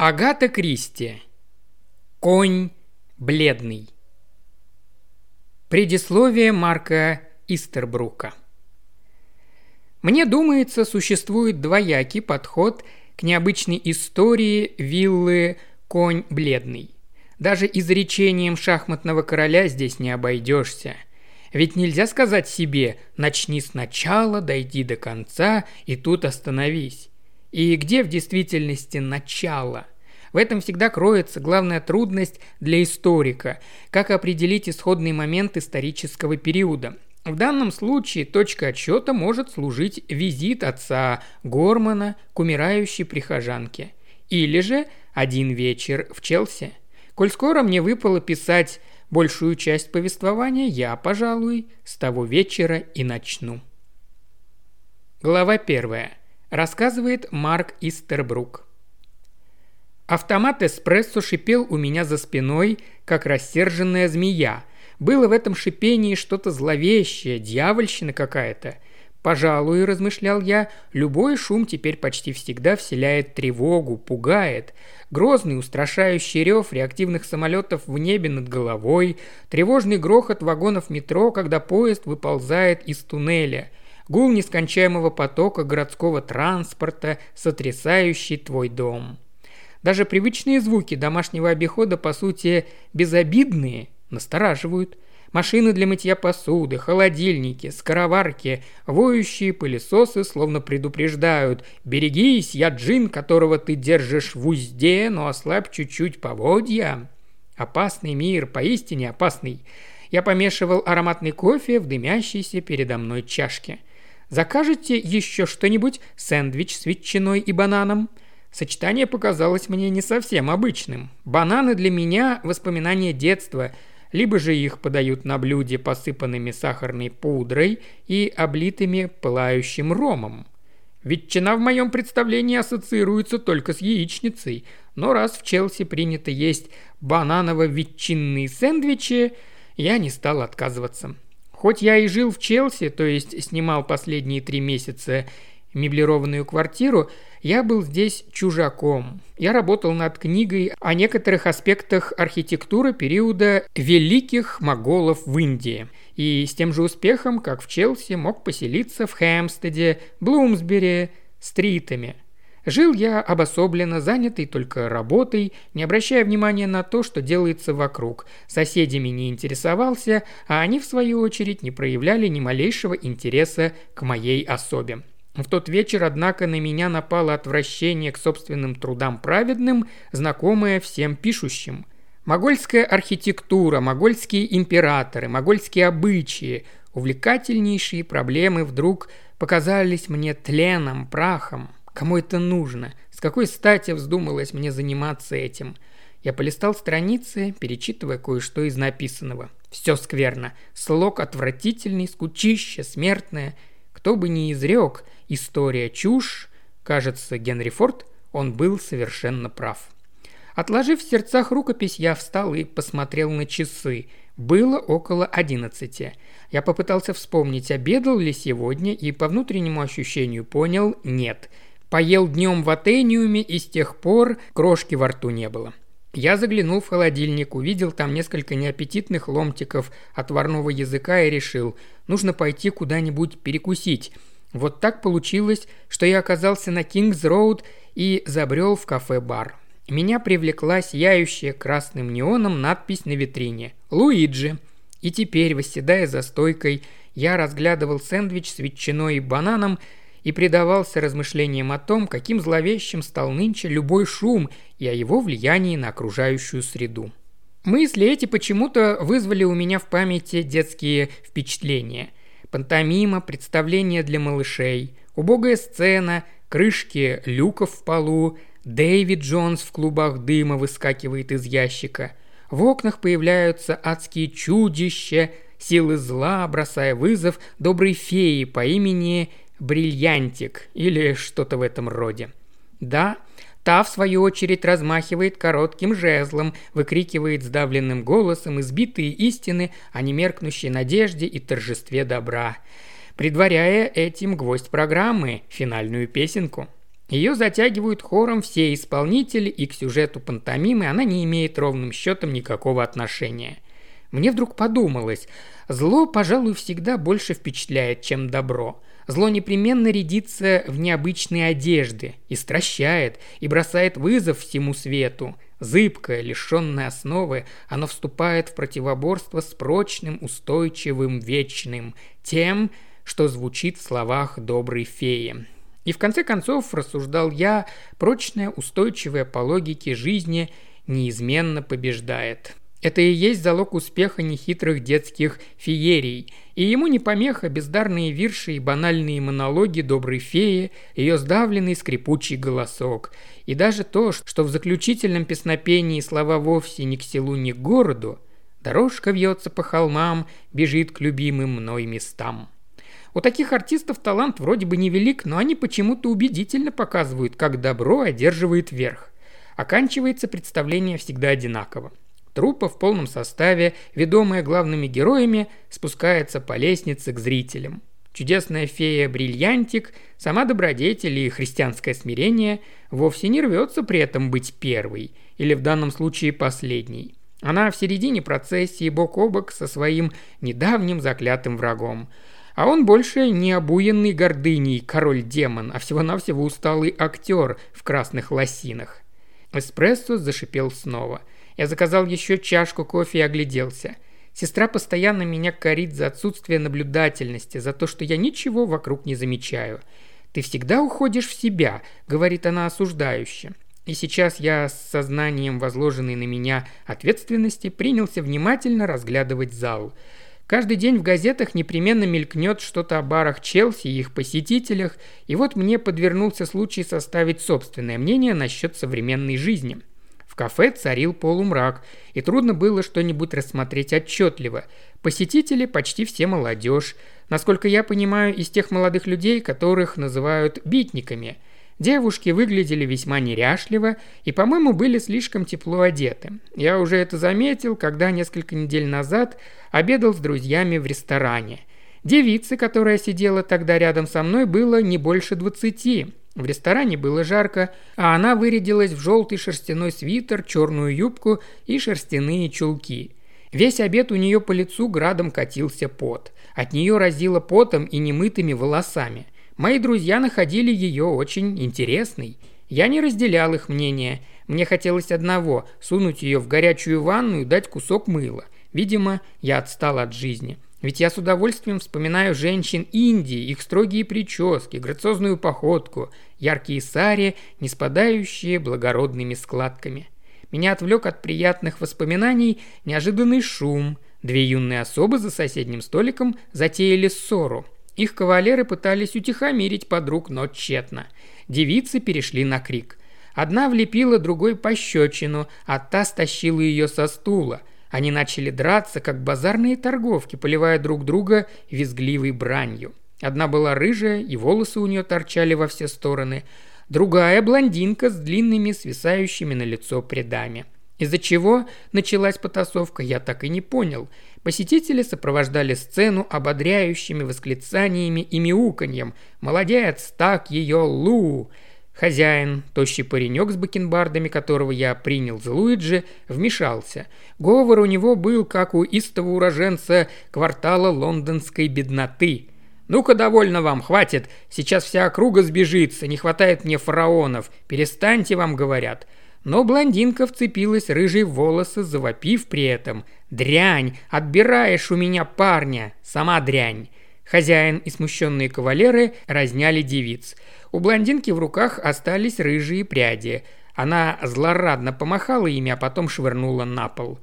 Агата Кристи. Конь бледный. Предисловие Марка Истербрука. Мне думается, существует двоякий подход к необычной истории виллы «Конь бледный». Даже изречением шахматного короля здесь не обойдешься. Ведь нельзя сказать себе «начни сначала, дойди до конца и тут остановись». И где в действительности начало? В этом всегда кроется главная трудность для историка – как определить исходный момент исторического периода. В данном случае точкой отсчета может служить визит отца Гормана к умирающей прихожанке. Или же один вечер в Челси. Коль скоро мне выпало писать большую часть повествования, я, пожалуй, с того вечера и начну. Глава первая рассказывает Марк Истербрук. Автомат эспрессо шипел у меня за спиной, как рассерженная змея. Было в этом шипении что-то зловещее, дьявольщина какая-то. Пожалуй, размышлял я, любой шум теперь почти всегда вселяет тревогу, пугает. Грозный устрашающий рев реактивных самолетов в небе над головой, тревожный грохот вагонов метро, когда поезд выползает из туннеля – гул нескончаемого потока городского транспорта, сотрясающий твой дом. Даже привычные звуки домашнего обихода, по сути, безобидные, настораживают. Машины для мытья посуды, холодильники, скороварки, воющие пылесосы словно предупреждают «Берегись, я джин, которого ты держишь в узде, но ослабь чуть-чуть поводья». Опасный мир, поистине опасный. Я помешивал ароматный кофе в дымящейся передо мной чашке. Закажете еще что-нибудь? Сэндвич с ветчиной и бананом?» Сочетание показалось мне не совсем обычным. Бананы для меня – воспоминания детства, либо же их подают на блюде, посыпанными сахарной пудрой и облитыми пылающим ромом. Ветчина в моем представлении ассоциируется только с яичницей, но раз в Челси принято есть бананово-ветчинные сэндвичи, я не стал отказываться. Хоть я и жил в Челси, то есть снимал последние три месяца меблированную квартиру, я был здесь чужаком. Я работал над книгой о некоторых аспектах архитектуры периода великих моголов в Индии. И с тем же успехом, как в Челси, мог поселиться в Хэмстеде, Блумсбери, Стритами – Жил я обособленно, занятый только работой, не обращая внимания на то, что делается вокруг. Соседями не интересовался, а они, в свою очередь, не проявляли ни малейшего интереса к моей особе. В тот вечер, однако, на меня напало отвращение к собственным трудам праведным, знакомое всем пишущим. Могольская архитектура, могольские императоры, могольские обычаи, увлекательнейшие проблемы вдруг показались мне тленом, прахом, Кому это нужно? С какой стати вздумалось мне заниматься этим? Я полистал страницы, перечитывая кое-что из написанного. Все скверно. Слог отвратительный, скучище, смертное. Кто бы ни изрек, история чушь. Кажется, Генри Форд, он был совершенно прав. Отложив в сердцах рукопись, я встал и посмотрел на часы. Было около одиннадцати. Я попытался вспомнить, обедал ли сегодня, и по внутреннему ощущению понял – нет – Поел днем в Атениуме, и с тех пор крошки во рту не было. Я заглянул в холодильник, увидел там несколько неаппетитных ломтиков отварного языка и решил, нужно пойти куда-нибудь перекусить. Вот так получилось, что я оказался на Кингс-Роуд и забрел в кафе-бар. Меня привлекла сияющая красным неоном надпись на витрине «Луиджи». И теперь, восседая за стойкой, я разглядывал сэндвич с ветчиной и бананом, и предавался размышлениям о том, каким зловещим стал нынче любой шум и о его влиянии на окружающую среду. Мысли эти почему-то вызвали у меня в памяти детские впечатления. Пантомима, представление для малышей, убогая сцена, крышки люков в полу, Дэвид Джонс в клубах дыма выскакивает из ящика. В окнах появляются адские чудища, силы зла, бросая вызов доброй феи по имени бриллиантик или что-то в этом роде. Да, та, в свою очередь, размахивает коротким жезлом, выкрикивает сдавленным голосом избитые истины о немеркнущей надежде и торжестве добра, предваряя этим гвоздь программы, финальную песенку. Ее затягивают хором все исполнители, и к сюжету пантомимы она не имеет ровным счетом никакого отношения. Мне вдруг подумалось, зло, пожалуй, всегда больше впечатляет, чем добро. Зло непременно рядится в необычные одежды, и стращает, и бросает вызов всему свету. Зыбкое, лишенное основы, оно вступает в противоборство с прочным, устойчивым, вечным, тем, что звучит в словах доброй феи. И в конце концов, рассуждал я, прочная, устойчивая по логике жизни неизменно побеждает. Это и есть залог успеха нехитрых детских феерий, и ему не помеха бездарные вирши и банальные монологи доброй феи, ее сдавленный скрипучий голосок, и даже то, что в заключительном песнопении слова вовсе ни к селу, ни к городу, дорожка вьется по холмам, бежит к любимым мной местам. У таких артистов талант вроде бы невелик, но они почему-то убедительно показывают, как добро одерживает верх. Оканчивается представление всегда одинаково. Труппа в полном составе, ведомая главными героями, спускается по лестнице к зрителям. Чудесная фея Бриллиантик, сама добродетель и христианское смирение вовсе не рвется при этом быть первой, или в данном случае последней. Она в середине процессии бок о бок со своим недавним заклятым врагом – а он больше не обуянный гордыней король-демон, а всего-навсего усталый актер в красных лосинах. Эспрессо зашипел снова. Я заказал еще чашку кофе и огляделся. Сестра постоянно меня корит за отсутствие наблюдательности, за то, что я ничего вокруг не замечаю. «Ты всегда уходишь в себя», — говорит она осуждающе. И сейчас я с сознанием возложенной на меня ответственности принялся внимательно разглядывать зал — Каждый день в газетах непременно мелькнет что-то о барах Челси и их посетителях, и вот мне подвернулся случай составить собственное мнение насчет современной жизни. Кафе царил полумрак, и трудно было что-нибудь рассмотреть отчетливо. Посетители почти все молодежь, насколько я понимаю, из тех молодых людей, которых называют «битниками», Девушки выглядели весьма неряшливо и, по-моему, были слишком тепло одеты. Я уже это заметил, когда несколько недель назад обедал с друзьями в ресторане. Девице, которая сидела тогда рядом со мной, было не больше двадцати. В ресторане было жарко, а она вырядилась в желтый шерстяной свитер, черную юбку и шерстяные чулки. Весь обед у нее по лицу градом катился пот. От нее разило потом и немытыми волосами – Мои друзья находили ее очень интересной. Я не разделял их мнение. Мне хотелось одного – сунуть ее в горячую ванну и дать кусок мыла. Видимо, я отстал от жизни. Ведь я с удовольствием вспоминаю женщин Индии, их строгие прически, грациозную походку, яркие сари, не спадающие благородными складками. Меня отвлек от приятных воспоминаний неожиданный шум. Две юные особы за соседним столиком затеяли ссору – их кавалеры пытались утихомирить подруг, но тщетно. Девицы перешли на крик. Одна влепила другой пощечину, а та стащила ее со стула. Они начали драться, как базарные торговки, поливая друг друга визгливой бранью. Одна была рыжая, и волосы у нее торчали во все стороны. Другая – блондинка с длинными, свисающими на лицо прядами. Из-за чего началась потасовка, я так и не понял. Посетители сопровождали сцену ободряющими восклицаниями и мяуканьем. «Молодец! Так ее Лу!» Хозяин, тощий паренек с бакенбардами, которого я принял за Луиджи, вмешался. Говор у него был, как у истого уроженца квартала лондонской бедноты. «Ну-ка, довольно вам, хватит. Сейчас вся округа сбежится, не хватает мне фараонов. Перестаньте, вам говорят». Но блондинка вцепилась рыжие волосы, завопив при этом «Дрянь! Отбираешь у меня парня! Сама дрянь!» Хозяин и смущенные кавалеры разняли девиц. У блондинки в руках остались рыжие пряди. Она злорадно помахала ими, а потом швырнула на пол.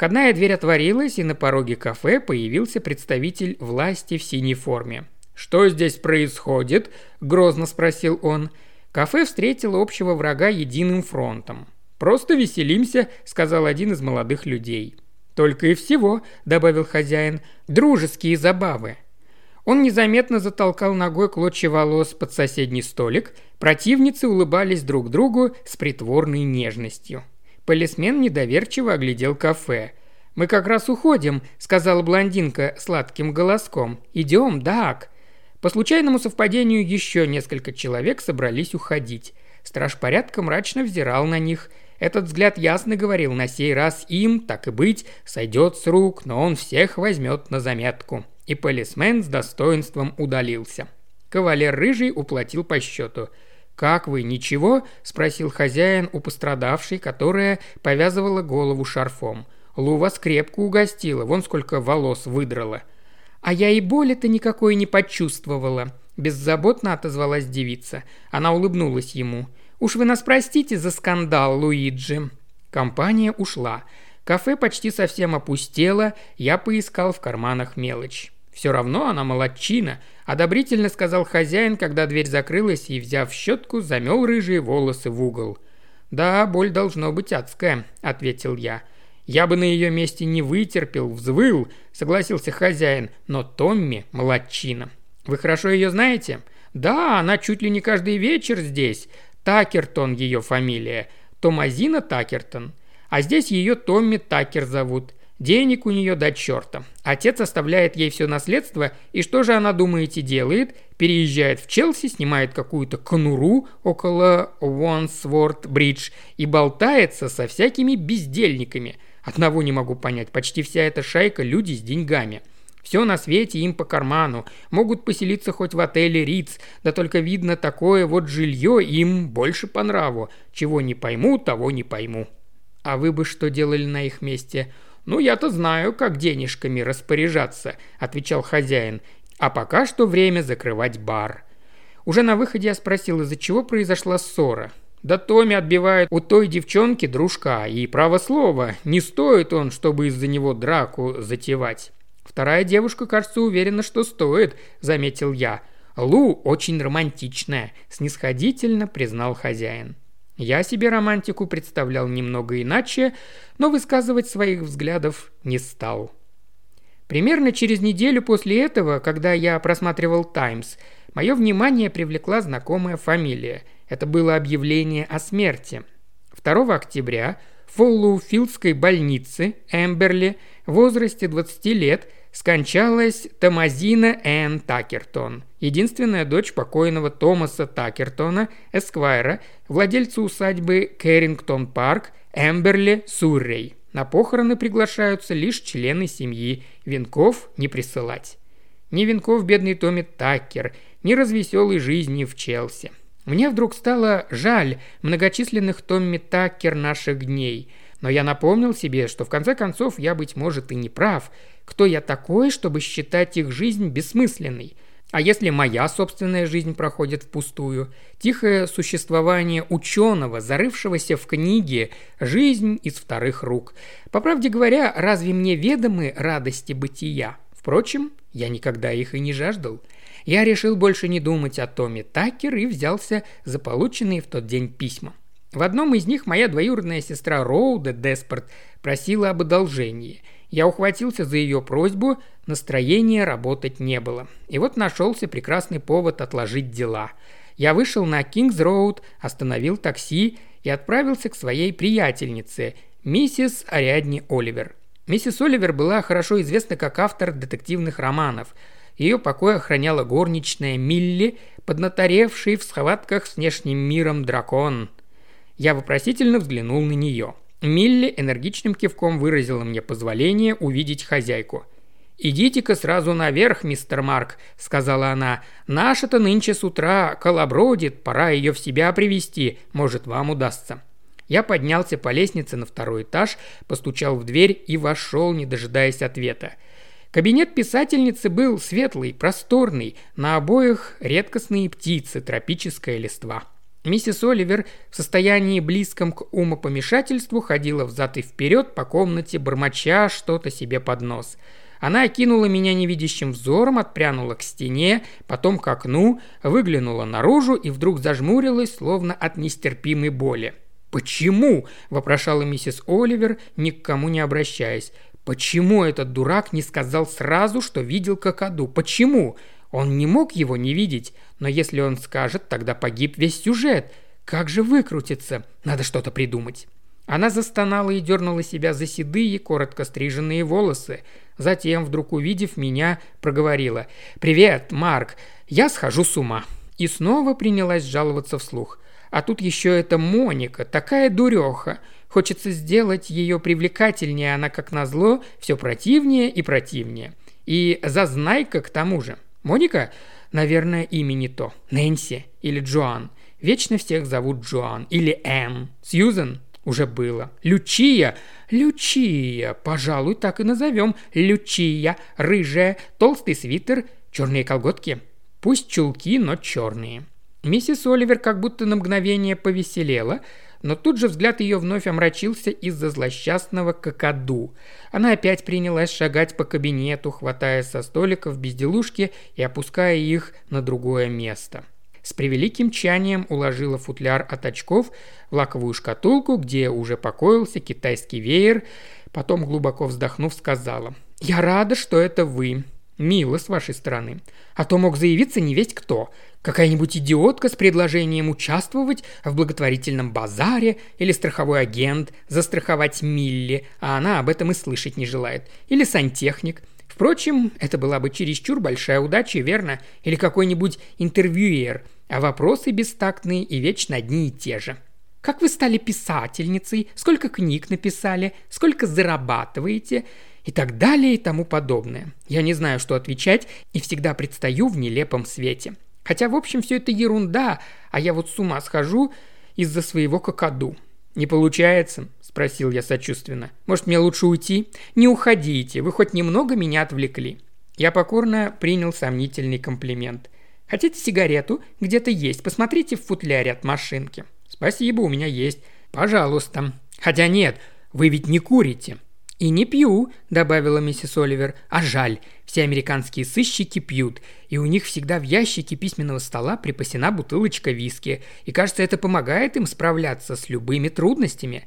Входная дверь отворилась, и на пороге кафе появился представитель власти в синей форме. «Что здесь происходит?» – грозно спросил он. Кафе встретило общего врага единым фронтом. «Просто веселимся», – сказал один из молодых людей. «Только и всего», – добавил хозяин, – «дружеские забавы». Он незаметно затолкал ногой клочья волос под соседний столик, противницы улыбались друг другу с притворной нежностью. Полисмен недоверчиво оглядел кафе. «Мы как раз уходим», – сказала блондинка сладким голоском. «Идем, Дак». По случайному совпадению еще несколько человек собрались уходить. Страж порядка мрачно взирал на них. Этот взгляд ясно говорил, на сей раз им, так и быть, сойдет с рук, но он всех возьмет на заметку. И полисмен с достоинством удалился. Кавалер Рыжий уплатил по счету. «Как вы, ничего?» – спросил хозяин у пострадавшей, которая повязывала голову шарфом. «Лу вас крепко угостила, вон сколько волос выдрала». «А я и боли-то никакой не почувствовала», – беззаботно отозвалась девица. Она улыбнулась ему. «Уж вы нас простите за скандал, Луиджи». Компания ушла. Кафе почти совсем опустело, я поискал в карманах мелочь. «Все равно она молодчина», – одобрительно сказал хозяин, когда дверь закрылась и, взяв щетку, замел рыжие волосы в угол. «Да, боль должно быть адская», – ответил я. «Я бы на ее месте не вытерпел, взвыл», – согласился хозяин, но Томми – молодчина. «Вы хорошо ее знаете?» «Да, она чуть ли не каждый вечер здесь. Такертон ее фамилия. Томазина Такертон. А здесь ее Томми Такер зовут. Денег у нее до черта. Отец оставляет ей все наследство, и что же она, думаете, делает? Переезжает в Челси, снимает какую-то конуру около Уонсворт-Бридж и болтается со всякими бездельниками. Одного не могу понять, почти вся эта шайка – люди с деньгами. Все на свете им по карману. Могут поселиться хоть в отеле Риц, да только видно такое вот жилье им больше по нраву. Чего не пойму, того не пойму. А вы бы что делали на их месте – «Ну, я-то знаю, как денежками распоряжаться», – отвечал хозяин. «А пока что время закрывать бар». Уже на выходе я спросил, из-за чего произошла ссора. Да Томми отбивает у той девчонки дружка, и право слово, не стоит он, чтобы из-за него драку затевать. Вторая девушка, кажется, уверена, что стоит, заметил я. Лу очень романтичная, снисходительно признал хозяин. Я себе романтику представлял немного иначе, но высказывать своих взглядов не стал. Примерно через неделю после этого, когда я просматривал «Таймс», мое внимание привлекла знакомая фамилия. Это было объявление о смерти. 2 октября в Фоллоуфилдской больнице Эмберли в возрасте 20 лет – скончалась Томазина Энн Такертон, единственная дочь покойного Томаса Такертона, Эсквайра, владельца усадьбы Кэррингтон-парк, Эмберли, Суррей. На похороны приглашаются лишь члены семьи, венков не присылать. Ни венков бедный Томми Такер, ни развеселой жизни в Челси. Мне вдруг стало жаль многочисленных Томми Такер наших дней – но я напомнил себе, что в конце концов я, быть может, и не прав. Кто я такой, чтобы считать их жизнь бессмысленной? А если моя собственная жизнь проходит впустую? Тихое существование ученого, зарывшегося в книге, жизнь из вторых рук. По правде говоря, разве мне ведомы радости бытия? Впрочем, я никогда их и не жаждал. Я решил больше не думать о Томе Такер и взялся за полученные в тот день письма. В одном из них моя двоюродная сестра Роуда Деспорт просила об одолжении. Я ухватился за ее просьбу, настроения работать не было. И вот нашелся прекрасный повод отложить дела. Я вышел на Кингс-Роуд, остановил такси и отправился к своей приятельнице, миссис Ариадни Оливер. Миссис Оливер была хорошо известна как автор детективных романов. Ее покой охраняла горничная Милли, поднаторевший в схватках с внешним миром дракон – я вопросительно взглянул на нее. Милли энергичным кивком выразила мне позволение увидеть хозяйку. «Идите-ка сразу наверх, мистер Марк», — сказала она. «Наша-то нынче с утра колобродит, пора ее в себя привести, может, вам удастся». Я поднялся по лестнице на второй этаж, постучал в дверь и вошел, не дожидаясь ответа. Кабинет писательницы был светлый, просторный, на обоих редкостные птицы, тропическая листва. Миссис Оливер в состоянии близком к умопомешательству ходила взад и вперед по комнате, бормоча что-то себе под нос. Она окинула меня невидящим взором, отпрянула к стене, потом к окну, выглянула наружу и вдруг зажмурилась, словно от нестерпимой боли. «Почему?» – вопрошала миссис Оливер, ни к кому не обращаясь. «Почему этот дурак не сказал сразу, что видел какаду? Почему? Он не мог его не видеть, но если он скажет, тогда погиб весь сюжет. Как же выкрутиться? Надо что-то придумать. Она застонала и дернула себя за седые, коротко стриженные волосы. Затем, вдруг увидев меня, проговорила «Привет, Марк, я схожу с ума». И снова принялась жаловаться вслух. А тут еще эта Моника, такая дуреха. Хочется сделать ее привлекательнее, она, как назло, все противнее и противнее. И зазнайка к тому же. Моника? Наверное, имя не то. Нэнси или Джоан. Вечно всех зовут Джоан. Или Энн. Сьюзен? Уже было. Лючия? Лючия. Пожалуй, так и назовем. Лючия. Рыжая. Толстый свитер. Черные колготки. Пусть чулки, но черные. Миссис Оливер как будто на мгновение повеселела, но тут же взгляд ее вновь омрачился из-за злосчастного какаду. Она опять принялась шагать по кабинету, хватая со столиков безделушки и опуская их на другое место. С превеликим чанием уложила футляр от очков в лаковую шкатулку, где уже покоился китайский веер, потом, глубоко вздохнув, сказала «Я рада, что это вы. Мило с вашей стороны. А то мог заявиться не весть кто. Какая-нибудь идиотка с предложением участвовать в благотворительном базаре или страховой агент застраховать Милли, а она об этом и слышать не желает. Или сантехник. Впрочем, это была бы чересчур большая удача, верно? Или какой-нибудь интервьюер. А вопросы бестактные и вечно одни и те же. Как вы стали писательницей? Сколько книг написали? Сколько зарабатываете? И так далее и тому подобное. Я не знаю, что отвечать, и всегда предстаю в нелепом свете. Хотя, в общем, все это ерунда, а я вот с ума схожу из-за своего какаду. «Не получается?» – спросил я сочувственно. «Может, мне лучше уйти?» «Не уходите, вы хоть немного меня отвлекли». Я покорно принял сомнительный комплимент. «Хотите сигарету? Где-то есть. Посмотрите в футляре от машинки». «Спасибо, у меня есть». «Пожалуйста». «Хотя нет, вы ведь не курите». «И не пью», – добавила миссис Оливер. «А жаль, все американские сыщики пьют, и у них всегда в ящике письменного стола припасена бутылочка виски, и кажется, это помогает им справляться с любыми трудностями».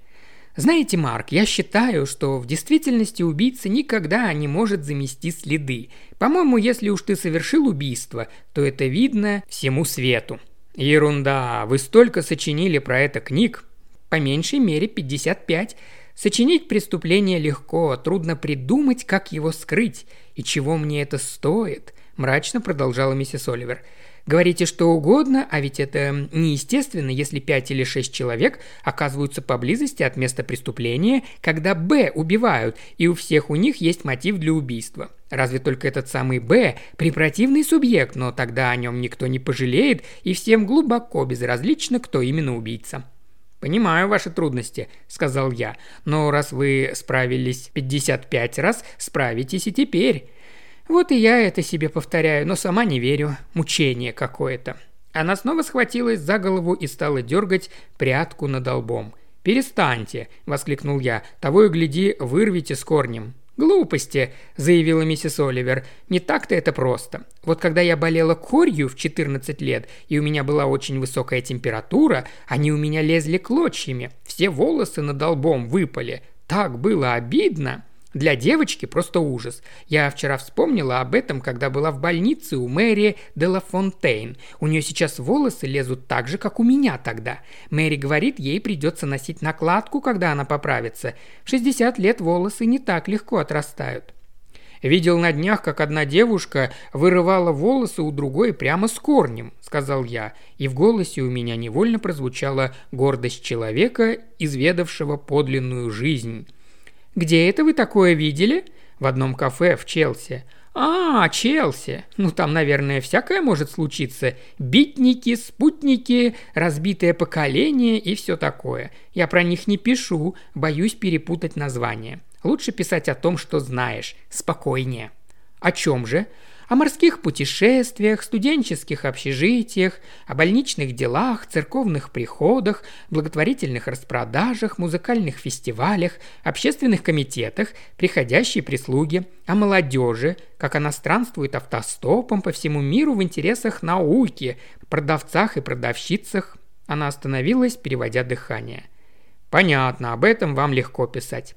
Знаете, Марк, я считаю, что в действительности убийца никогда не может замести следы. По-моему, если уж ты совершил убийство, то это видно всему свету. Ерунда, вы столько сочинили про это книг. По меньшей мере 55. Сочинить преступление легко, трудно придумать, как его скрыть. И чего мне это стоит?» – мрачно продолжала миссис Оливер. «Говорите что угодно, а ведь это неестественно, если пять или шесть человек оказываются поблизости от места преступления, когда Б убивают, и у всех у них есть мотив для убийства. Разве только этот самый Б – препротивный субъект, но тогда о нем никто не пожалеет, и всем глубоко безразлично, кто именно убийца». «Понимаю ваши трудности», – сказал я. «Но раз вы справились 55 раз, справитесь и теперь». «Вот и я это себе повторяю, но сама не верю. Мучение какое-то». Она снова схватилась за голову и стала дергать прядку над лбом. «Перестаньте!» – воскликнул я. «Того и гляди, вырвите с корнем». «Глупости», – заявила миссис Оливер. «Не так-то это просто. Вот когда я болела корью в 14 лет, и у меня была очень высокая температура, они у меня лезли клочьями. Все волосы над лбом выпали. Так было обидно». Для девочки просто ужас. Я вчера вспомнила об этом, когда была в больнице у Мэри де ла Фонтейн. У нее сейчас волосы лезут так же, как у меня тогда. Мэри говорит, ей придется носить накладку, когда она поправится. В 60 лет волосы не так легко отрастают. Видел на днях, как одна девушка вырывала волосы у другой прямо с корнем, сказал я, и в голосе у меня невольно прозвучала гордость человека, изведавшего подлинную жизнь. «Где это вы такое видели?» «В одном кафе в Челси». «А, Челси! Ну, там, наверное, всякое может случиться. Битники, спутники, разбитое поколение и все такое. Я про них не пишу, боюсь перепутать название. Лучше писать о том, что знаешь. Спокойнее». «О чем же?» О морских путешествиях, студенческих общежитиях, о больничных делах, церковных приходах, благотворительных распродажах, музыкальных фестивалях, общественных комитетах, приходящей прислуге, о молодежи, как она странствует автостопом по всему миру в интересах науки, продавцах и продавщицах. Она остановилась, переводя дыхание. «Понятно, об этом вам легко писать.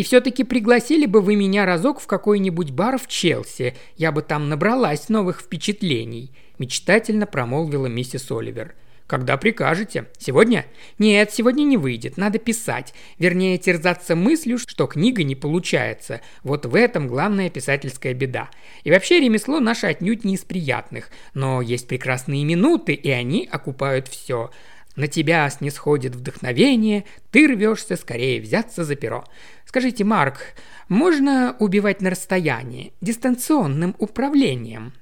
И все-таки пригласили бы вы меня разок в какой-нибудь бар в Челси, я бы там набралась новых впечатлений», – мечтательно промолвила миссис Оливер. Когда прикажете. Сегодня? Нет, сегодня не выйдет. Надо писать. Вернее, терзаться мыслью, что книга не получается. Вот в этом главная писательская беда. И вообще ремесло наше отнюдь не из приятных. Но есть прекрасные минуты, и они окупают все. На тебя снисходит вдохновение, ты рвешься скорее взяться за перо. Скажите, Марк, можно убивать на расстоянии, дистанционным управлением?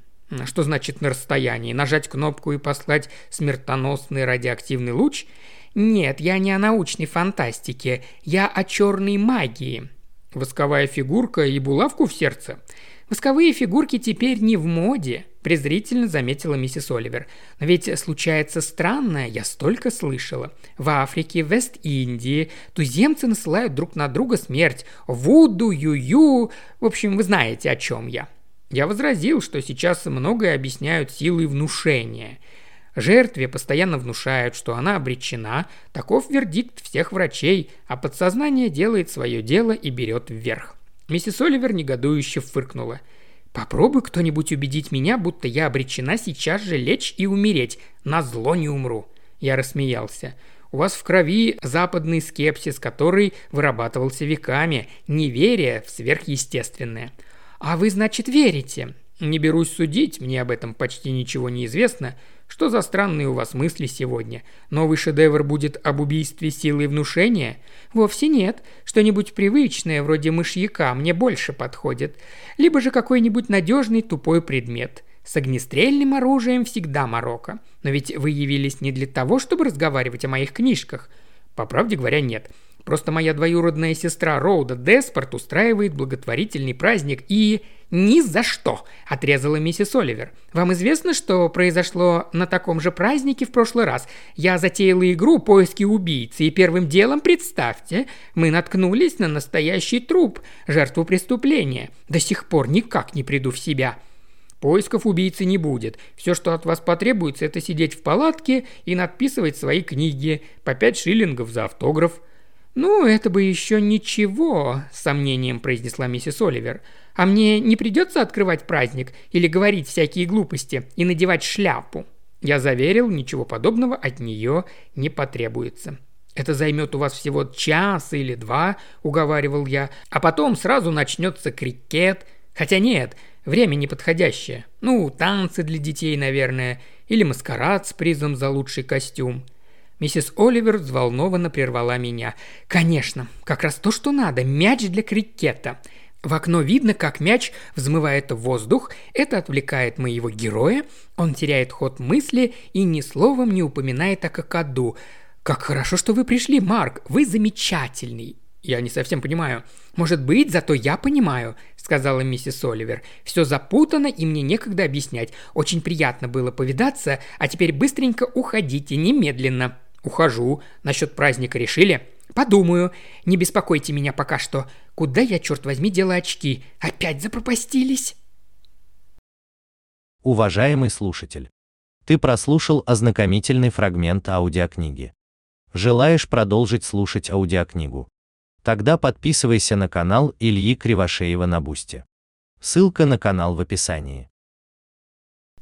Что значит на расстоянии? Нажать кнопку и послать смертоносный радиоактивный луч? Нет, я не о научной фантастике, я о черной магии. Восковая фигурка и булавку в сердце? Восковые фигурки теперь не в моде, презрительно заметила миссис Оливер. Но ведь случается странное, я столько слышала. В Африке, Вест-Индии туземцы насылают друг на друга смерть. Вуду, ю-ю. В общем, вы знаете, о чем я. Я возразил, что сейчас многое объясняют силой внушения. Жертве постоянно внушают, что она обречена, таков вердикт всех врачей, а подсознание делает свое дело и берет вверх. Миссис Оливер негодующе фыркнула. «Попробуй кто-нибудь убедить меня, будто я обречена сейчас же лечь и умереть. На зло не умру». Я рассмеялся. У вас в крови западный скепсис, который вырабатывался веками, неверие в сверхъестественное. «А вы, значит, верите?» «Не берусь судить, мне об этом почти ничего не известно. Что за странные у вас мысли сегодня? Новый шедевр будет об убийстве силой внушения?» «Вовсе нет. Что-нибудь привычное, вроде мышьяка, мне больше подходит. Либо же какой-нибудь надежный тупой предмет. С огнестрельным оружием всегда морока. Но ведь вы явились не для того, чтобы разговаривать о моих книжках». «По правде говоря, нет. Просто моя двоюродная сестра Роуда Деспорт устраивает благотворительный праздник и... «Ни за что!» – отрезала миссис Оливер. «Вам известно, что произошло на таком же празднике в прошлый раз? Я затеяла игру «Поиски убийцы», и первым делом, представьте, мы наткнулись на настоящий труп, жертву преступления. До сих пор никак не приду в себя». Поисков убийцы не будет. Все, что от вас потребуется, это сидеть в палатке и надписывать свои книги по пять шиллингов за автограф. «Ну, это бы еще ничего», – с сомнением произнесла миссис Оливер. «А мне не придется открывать праздник или говорить всякие глупости и надевать шляпу?» Я заверил, ничего подобного от нее не потребуется. «Это займет у вас всего час или два», – уговаривал я, «а потом сразу начнется крикет. Хотя нет, время неподходящее. Ну, танцы для детей, наверное, или маскарад с призом за лучший костюм». Миссис Оливер взволнованно прервала меня. «Конечно, как раз то, что надо. Мяч для крикета. В окно видно, как мяч взмывает в воздух. Это отвлекает моего героя. Он теряет ход мысли и ни словом не упоминает о какаду. Как хорошо, что вы пришли, Марк. Вы замечательный. «Я не совсем понимаю». «Может быть, зато я понимаю», — сказала миссис Оливер. «Все запутано, и мне некогда объяснять. Очень приятно было повидаться, а теперь быстренько уходите, немедленно». «Ухожу. Насчет праздника решили?» «Подумаю. Не беспокойте меня пока что. Куда я, черт возьми, делаю очки? Опять запропастились?» Уважаемый слушатель, ты прослушал ознакомительный фрагмент аудиокниги. Желаешь продолжить слушать аудиокнигу? Тогда подписывайся на канал Ильи Кривошеева на Бусте. Ссылка на канал в описании.